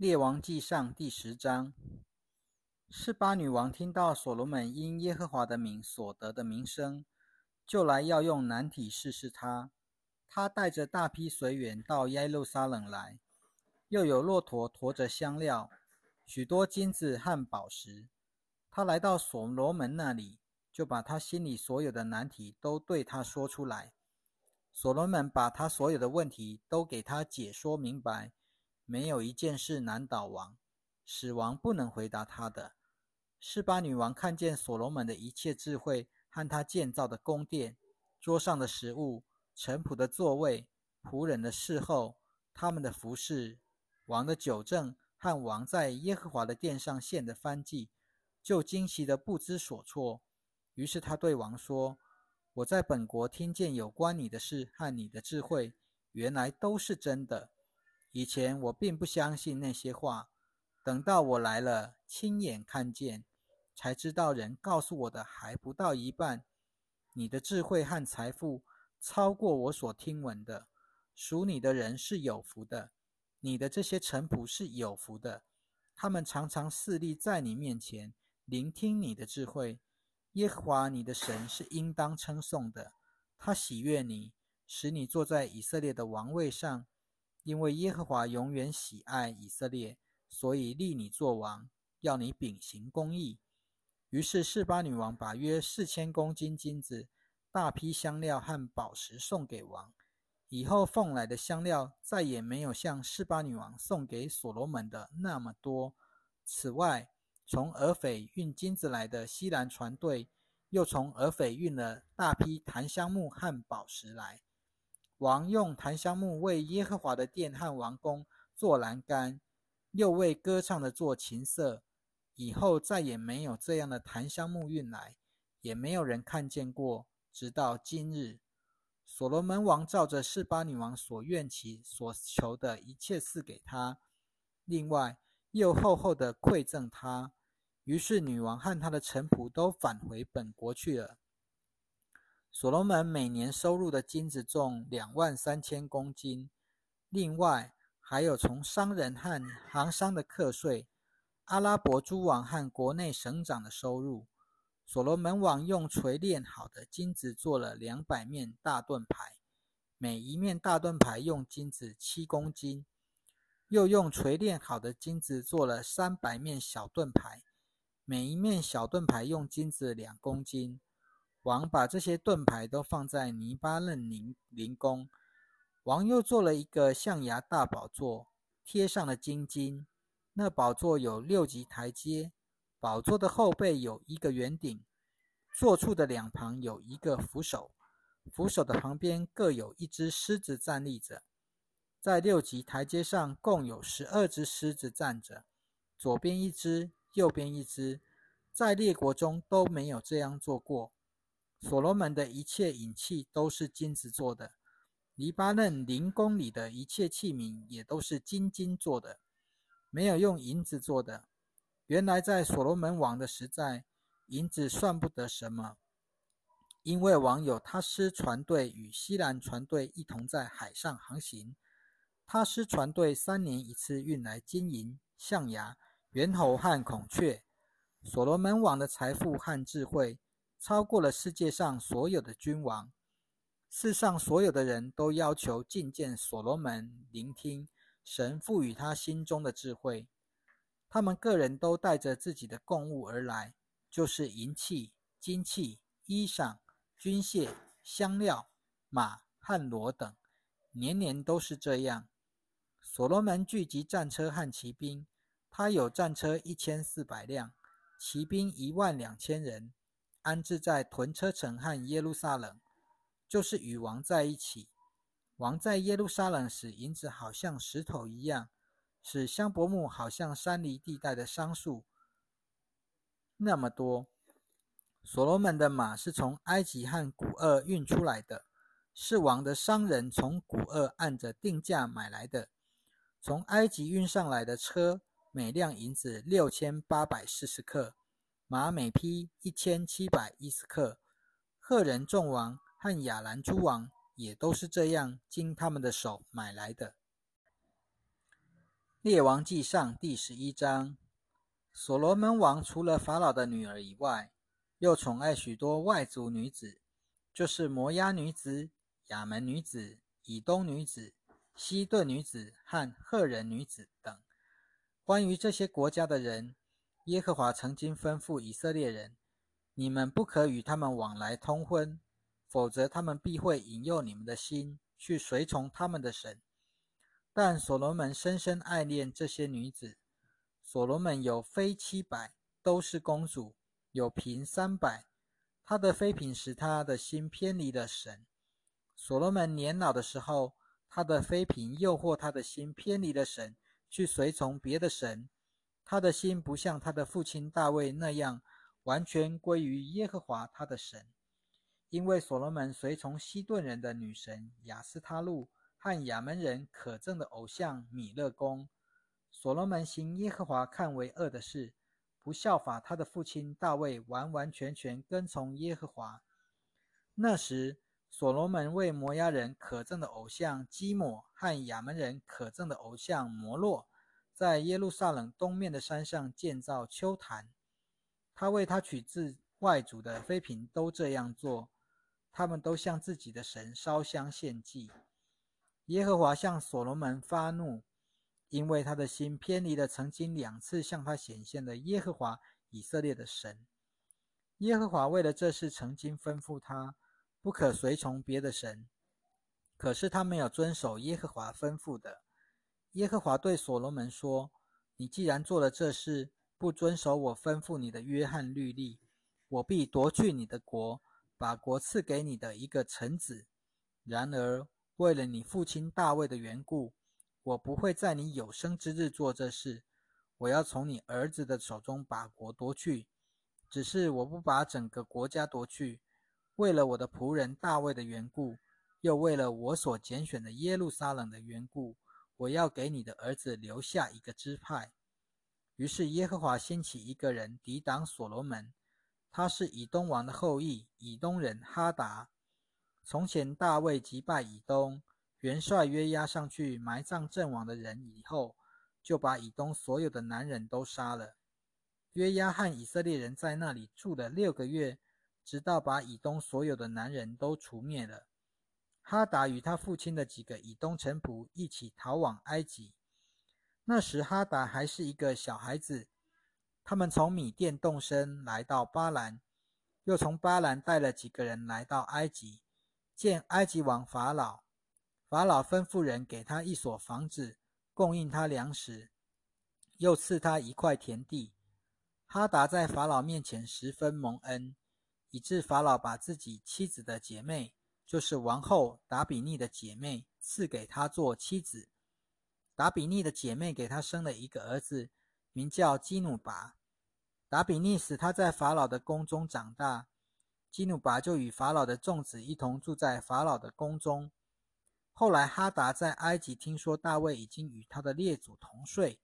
列王记上第十章，示巴女王听到所罗门因耶和华的名所得的名声，就来要用难题试试他。他带着大批随员到耶路撒冷来，又有骆驼驮着香料、许多金子和宝石。他来到所罗门那里，就把他心里所有的难题都对他说出来。所罗门把他所有的问题都给他解说明白。没有一件事难倒王，使王不能回答他的。示巴女王看见所罗门的一切智慧和他建造的宫殿、桌上的食物、臣仆的座位、仆人的侍候、他们的服饰、王的酒政和王在耶和华的殿上献的翻祭，就惊奇的不知所措。于是他对王说：“我在本国听见有关你的事和你的智慧，原来都是真的。”以前我并不相信那些话，等到我来了，亲眼看见，才知道人告诉我的还不到一半。你的智慧和财富超过我所听闻的，属你的人是有福的，你的这些臣仆是有福的，他们常常侍立在你面前，聆听你的智慧。耶和华你的神是应当称颂的，他喜悦你，使你坐在以色列的王位上。因为耶和华永远喜爱以色列，所以立你作王，要你秉行公义。于是示巴女王把约四千公斤金子、大批香料和宝石送给王。以后奉来的香料再也没有像示巴女王送给所罗门的那么多。此外，从俄斐运金子来的西兰船队，又从俄斐运了大批檀香木和宝石来。王用檀香木为耶和华的殿和王宫做栏杆，又为歌唱的做琴瑟。以后再也没有这样的檀香木运来，也没有人看见过，直到今日。所罗门王照着示巴女王所愿其所求的一切赐给他，另外又厚厚的馈赠他。于是女王和她的臣仆都返回本国去了。所罗门每年收入的金子重两万三千公斤，另外还有从商人和行商的课税、阿拉伯诸王和国内省长的收入。所罗门王用锤炼好的金子做了两百面大盾牌，每一面大盾牌用金子七公斤；又用锤炼好的金子做了三百面小盾牌，每一面小盾牌用金子两公斤。王把这些盾牌都放在泥巴嫩林林宫。王又做了一个象牙大宝座，贴上了金金。那宝座有六级台阶，宝座的后背有一个圆顶，座处的两旁有一个扶手，扶手的旁边各有一只狮子站立着。在六级台阶上共有十二只狮子站着，左边一只，右边一只，在列国中都没有这样做过。所罗门的一切引器都是金子做的，黎巴嫩林宫里的一切器皿也都是金金做的，没有用银子做的。原来在所罗门王的时代，银子算不得什么，因为王有他师船队与西兰船队一同在海上航行，他师船队三年一次运来金银、象牙、猿猴和孔雀。所罗门王的财富和智慧。超过了世界上所有的君王，世上所有的人都要求觐见所罗门，聆听神赋予他心中的智慧。他们个人都带着自己的贡物而来，就是银器、金器、衣裳、军械、香料、马和骡等，年年都是这样。所罗门聚集战车和骑兵，他有战车一千四百辆，骑兵一万两千人。安置在屯车城和耶路撒冷，就是与王在一起。王在耶路撒冷使银子好像石头一样，使香柏木好像山梨地带的桑树那么多。所罗门的马是从埃及和古厄运出来的，是王的商人从古厄按着定价买来的。从埃及运上来的车，每辆银子六千八百四十克。马每匹一千七百一十克，赫人众王和亚兰诸王也都是这样经他们的手买来的。列王纪上第十一章，所罗门王除了法老的女儿以外，又宠爱许多外族女子，就是摩押女子、亚门女子、以东女子、西顿女子和赫人女子等。关于这些国家的人，耶和华曾经吩咐以色列人：你们不可与他们往来通婚，否则他们必会引诱你们的心去随从他们的神。但所罗门深深爱恋这些女子。所罗门有妃七百，都是公主；有嫔三百。他的妃嫔使他的心偏离了神。所罗门年老的时候，他的妃嫔诱惑他的心偏离了神，去随从别的神。他的心不像他的父亲大卫那样完全归于耶和华他的神，因为所罗门随从西顿人的女神雅斯他路。和亚门人可憎的偶像米勒公，所罗门行耶和华看为恶的事，不效法他的父亲大卫，完完全全跟从耶和华。那时，所罗门为摩押人可憎的偶像基抹和亚门人可憎的偶像摩洛，在耶路撒冷东面的山上建造丘坛。他为他取自外族的妃嫔都这样做，他们都向自己的神烧香献祭。耶和华向所罗门发怒，因为他的心偏离了曾经两次向他显现的耶和华以色列的神。耶和华为了这事曾经吩咐他，不可随从别的神。可是他没有遵守耶和华吩咐的。耶和华对所罗门说：“你既然做了这事，不遵守我吩咐你的约翰律例，我必夺去你的国，把国赐给你的一个臣子。然而，为了你父亲大卫的缘故，我不会在你有生之日做这事。我要从你儿子的手中把国夺去，只是我不把整个国家夺去。为了我的仆人大卫的缘故，又为了我所拣选的耶路撒冷的缘故，我要给你的儿子留下一个支派。于是耶和华兴起一个人抵挡所罗门，他是以东王的后裔，以东人哈达。从前大卫击败以东元帅约押上去埋葬阵亡的人以后，就把以东所有的男人都杀了。约押和以色列人在那里住了六个月，直到把以东所有的男人都除灭了。哈达与他父亲的几个以东臣仆一起逃往埃及。那时哈达还是一个小孩子。他们从米甸动身来到巴兰，又从巴兰带了几个人来到埃及。见埃及王法老，法老吩咐人给他一所房子，供应他粮食，又赐他一块田地。哈达在法老面前十分蒙恩，以致法老把自己妻子的姐妹，就是王后达比尼的姐妹，赐给他做妻子。达比尼的姐妹给他生了一个儿子，名叫基努拔。达比尼使他在法老的宫中长大。基努拔就与法老的众子一同住在法老的宫中。后来哈达在埃及听说大卫已经与他的列祖同睡，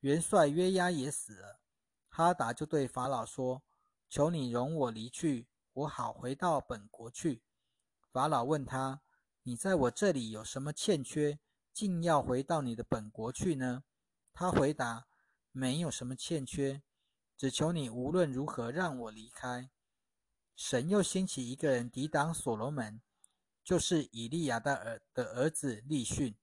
元帅约押也死了，哈达就对法老说：“求你容我离去，我好回到本国去。”法老问他：“你在我这里有什么欠缺，竟要回到你的本国去呢？”他回答：“没有什么欠缺，只求你无论如何让我离开。”神又兴起一个人抵挡所罗门，就是以利亚的儿的儿子利逊。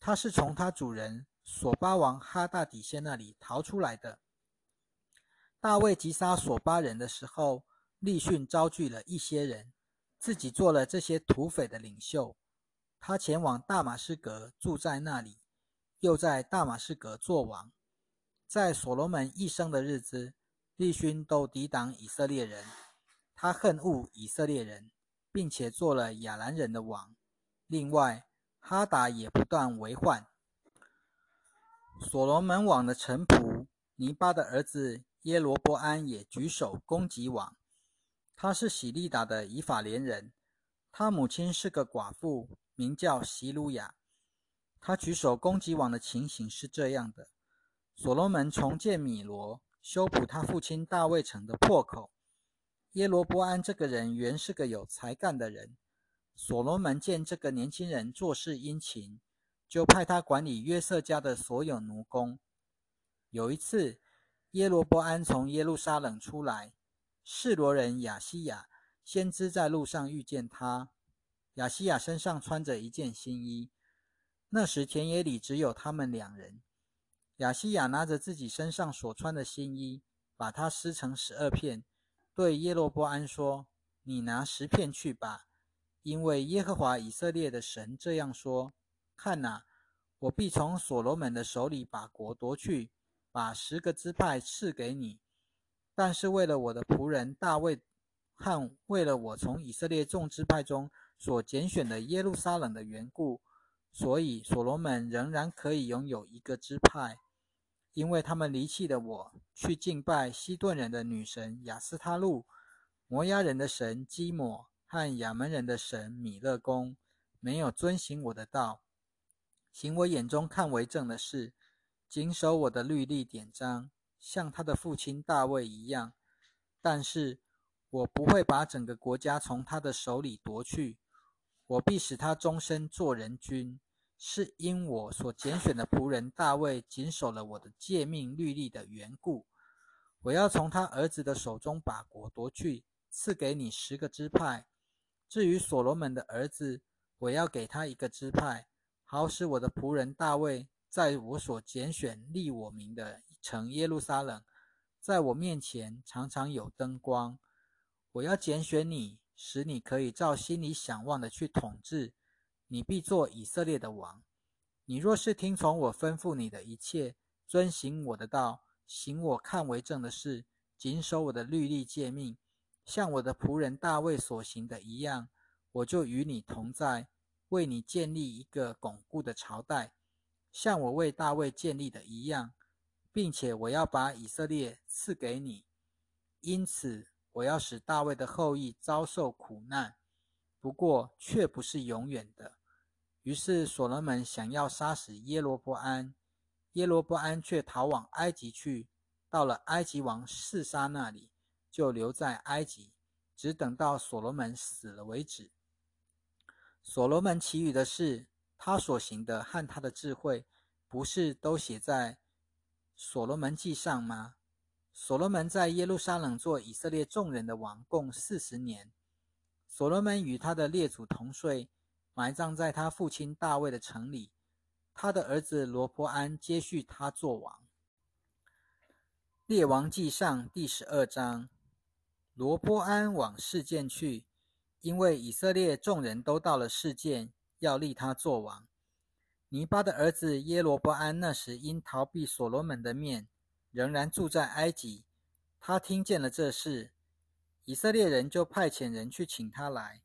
他是从他主人索巴王哈大底先那里逃出来的。大卫击杀索巴人的时候，利逊招聚了一些人，自己做了这些土匪的领袖。他前往大马士革，住在那里，又在大马士革作王。在所罗门一生的日子，利勋都抵挡以色列人。他恨恶以色列人，并且做了亚兰人的王。另外，哈达也不断为患。所罗门王的臣仆尼巴的儿子耶罗波安也举手攻击王。他是喜利达的以法莲人，他母亲是个寡妇，名叫席鲁雅。他举手攻击王的情形是这样的：所罗门重建米罗，修补他父亲大卫城的破口。耶罗波安这个人原是个有才干的人。所罗门见这个年轻人做事殷勤，就派他管理约瑟家的所有奴工。有一次，耶罗波安从耶路撒冷出来，示罗人亚西亚先知在路上遇见他。亚西亚身上穿着一件新衣。那时田野里只有他们两人。亚西亚拿着自己身上所穿的新衣，把它撕成十二片，对耶罗波安说：“你拿十片去吧，因为耶和华以色列的神这样说：看哪，我必从所罗门的手里把国夺去，把十个支派赐给你。但是为了我的仆人大卫，和为了我从以色列众支派中所拣选的耶路撒冷的缘故，所以所罗门仍然可以拥有一个支派。”因为他们离弃了我，去敬拜西顿人的女神雅斯他路、摩押人的神基抹和亚门人的神米勒公，没有遵行我的道，行我眼中看为正的事，谨守我的律例典章，像他的父亲大卫一样。但是我不会把整个国家从他的手里夺去，我必使他终身做人君。是因我所拣选的仆人大卫谨守了我的诫命律例的缘故，我要从他儿子的手中把国夺去，赐给你十个支派。至于所罗门的儿子，我要给他一个支派，好使我的仆人大卫在我所拣选立我名的城耶路撒冷，在我面前常常有灯光。我要拣选你，使你可以照心里想望的去统治。你必做以色列的王。你若是听从我吩咐你的一切，遵行我的道，行我看为正的事，谨守我的律例诫命，像我的仆人大卫所行的一样，我就与你同在，为你建立一个巩固的朝代，像我为大卫建立的一样，并且我要把以色列赐给你。因此，我要使大卫的后裔遭受苦难。不过，却不是永远的。于是，所罗门想要杀死耶罗波安，耶罗波安却逃往埃及去。到了埃及王示沙那里，就留在埃及，只等到所罗门死了为止。所罗门其余的事，他所行的和他的智慧，不是都写在所罗门记上吗？所罗门在耶路撒冷做以色列众人的王，共四十年。所罗门与他的列祖同睡，埋葬在他父亲大卫的城里。他的儿子罗伯安接续他做王。列王记上第十二章，罗伯安往事件去，因为以色列众人都到了事件，要立他做王。尼巴的儿子耶罗伯安那时因逃避所罗门的面，仍然住在埃及。他听见了这事。以色列人就派遣人去请他来。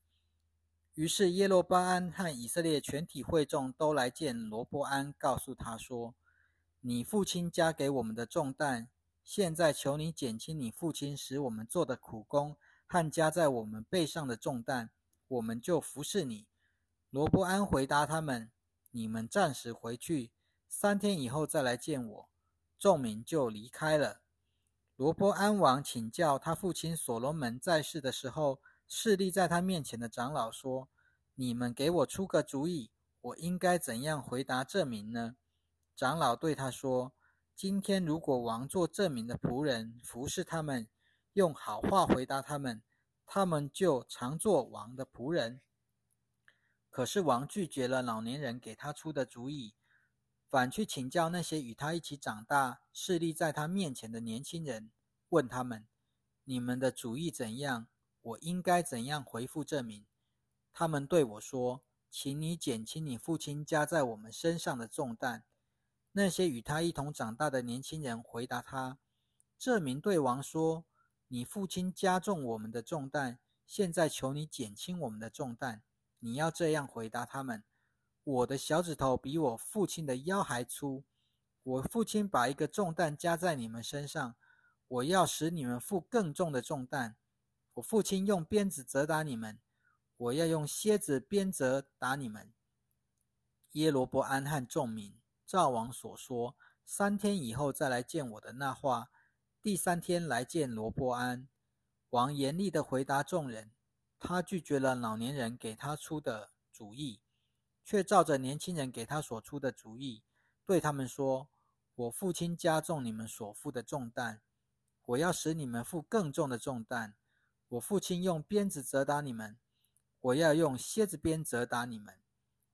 于是耶罗巴安和以色列全体会众都来见罗伯安，告诉他说：“你父亲加给我们的重担，现在求你减轻你父亲使我们做的苦工和加在我们背上的重担，我们就服侍你。”罗伯安回答他们：“你们暂时回去，三天以后再来见我。”众民就离开了。罗波安王请教他父亲所罗门在世的时候，侍立在他面前的长老说：“你们给我出个主意，我应该怎样回答这名呢？”长老对他说：“今天如果王做这名的仆人，服侍他们，用好话回答他们，他们就常做王的仆人。可是王拒绝了老年人给他出的主意。”反去请教那些与他一起长大、势力在他面前的年轻人，问他们：“你们的主意怎样？我应该怎样回复这名？”他们对我说：“请你减轻你父亲加在我们身上的重担。”那些与他一同长大的年轻人回答他：“这名对王说：‘你父亲加重我们的重担，现在求你减轻我们的重担。’你要这样回答他们。”我的小指头比我父亲的腰还粗。我父亲把一个重担加在你们身上，我要使你们负更重的重担。我父亲用鞭子责打你们，我要用蝎子鞭责打你们。耶罗伯安和众民照王所说，三天以后再来见我的那话，第三天来见罗伯安。王严厉的回答众人，他拒绝了老年人给他出的主意。却照着年轻人给他所出的主意，对他们说：“我父亲加重你们所负的重担，我要使你们负更重的重担。我父亲用鞭子责打你们，我要用蝎子鞭责打你们。”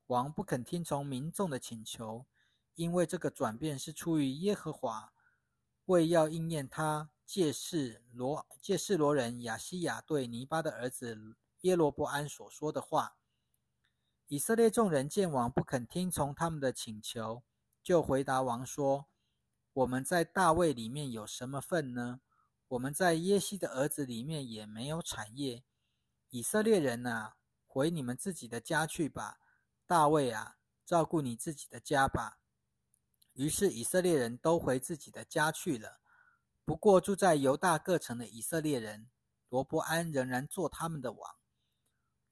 王不肯听从民众的请求，因为这个转变是出于耶和华，为要应验他借示罗借示罗人亚西亚对尼巴的儿子耶罗波安所说的话。以色列众人见王不肯听从他们的请求，就回答王说：“我们在大卫里面有什么份呢？我们在耶西的儿子里面也没有产业。以色列人啊，回你们自己的家去吧。大卫啊，照顾你自己的家吧。”于是以色列人都回自己的家去了。不过住在犹大各城的以色列人，罗伯安仍然做他们的王。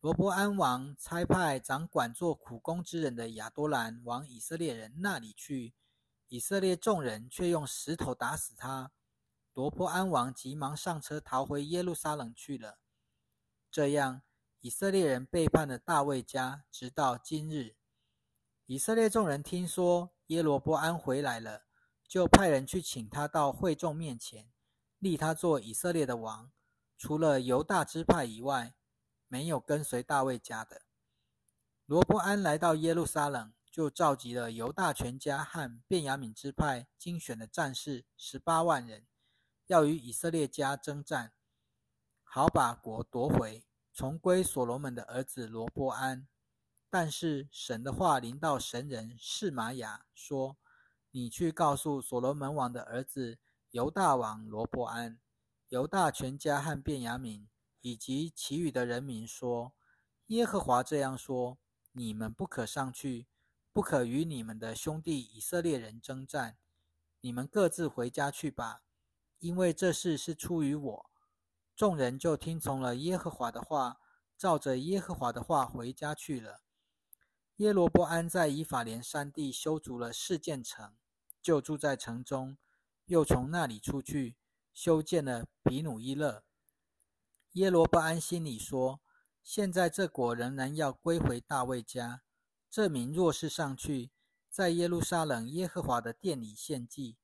罗伯安王差派掌管做苦工之人的亚多兰往以色列人那里去，以色列众人却用石头打死他。罗伯安王急忙上车逃回耶路撒冷去了。这样，以色列人背叛了大卫家，直到今日。以色列众人听说耶罗波安回来了，就派人去请他到会众面前，立他做以色列的王，除了犹大支派以外。没有跟随大卫家的罗伯安来到耶路撒冷，就召集了犹大全家和便雅悯支派精选的战士十八万人，要与以色列家征战，好把国夺回，重归所罗门的儿子罗伯安。但是神的话临到神人示玛雅说：“你去告诉所罗门王的儿子犹大王罗伯安，犹大全家和便雅悯。”以及其余的人民说：“耶和华这样说：你们不可上去，不可与你们的兄弟以色列人征战。你们各自回家去吧，因为这事是出于我。”众人就听从了耶和华的话，照着耶和华的话回家去了。耶罗波安在以法莲山地修筑了四件城，就住在城中，又从那里出去修建了比努伊勒。耶罗伯安心里说：“现在这国仍然要归回大卫家。这名若是上去，在耶路撒冷耶和华的殿里献祭，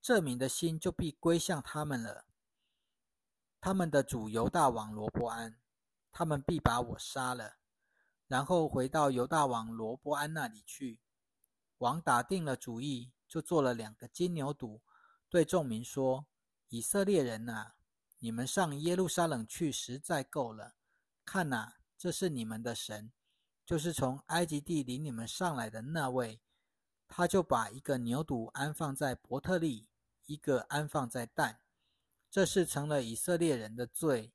这名的心就必归向他们了。他们的主犹大王罗伯安，他们必把我杀了，然后回到犹大王罗伯安那里去。王打定了主意，就做了两个金牛犊，对众民说：‘以色列人呐！’”你们上耶路撒冷去实在够了。看呐，这是你们的神，就是从埃及地领你们上来的那位。他就把一个牛犊安放在伯特利，一个安放在但。这是成了以色列人的罪，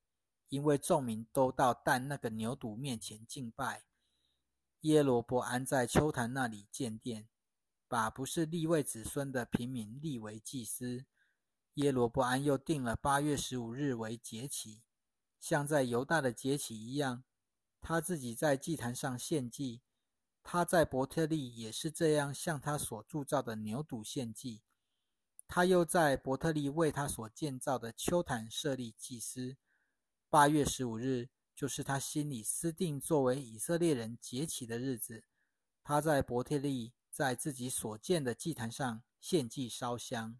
因为众民都到但那个牛犊面前敬拜。耶罗伯安在秋坛那里建殿，把不是立位子孙的平民立为祭司。耶罗伯安又定了八月十五日为节期，像在犹大的节期一样。他自己在祭坛上献祭，他在伯特利也是这样向他所铸造的牛犊献祭。他又在伯特利为他所建造的丘坛设立祭司。八月十五日就是他心里私定作为以色列人节起的日子。他在伯特利在自己所建的祭坛上献祭烧香。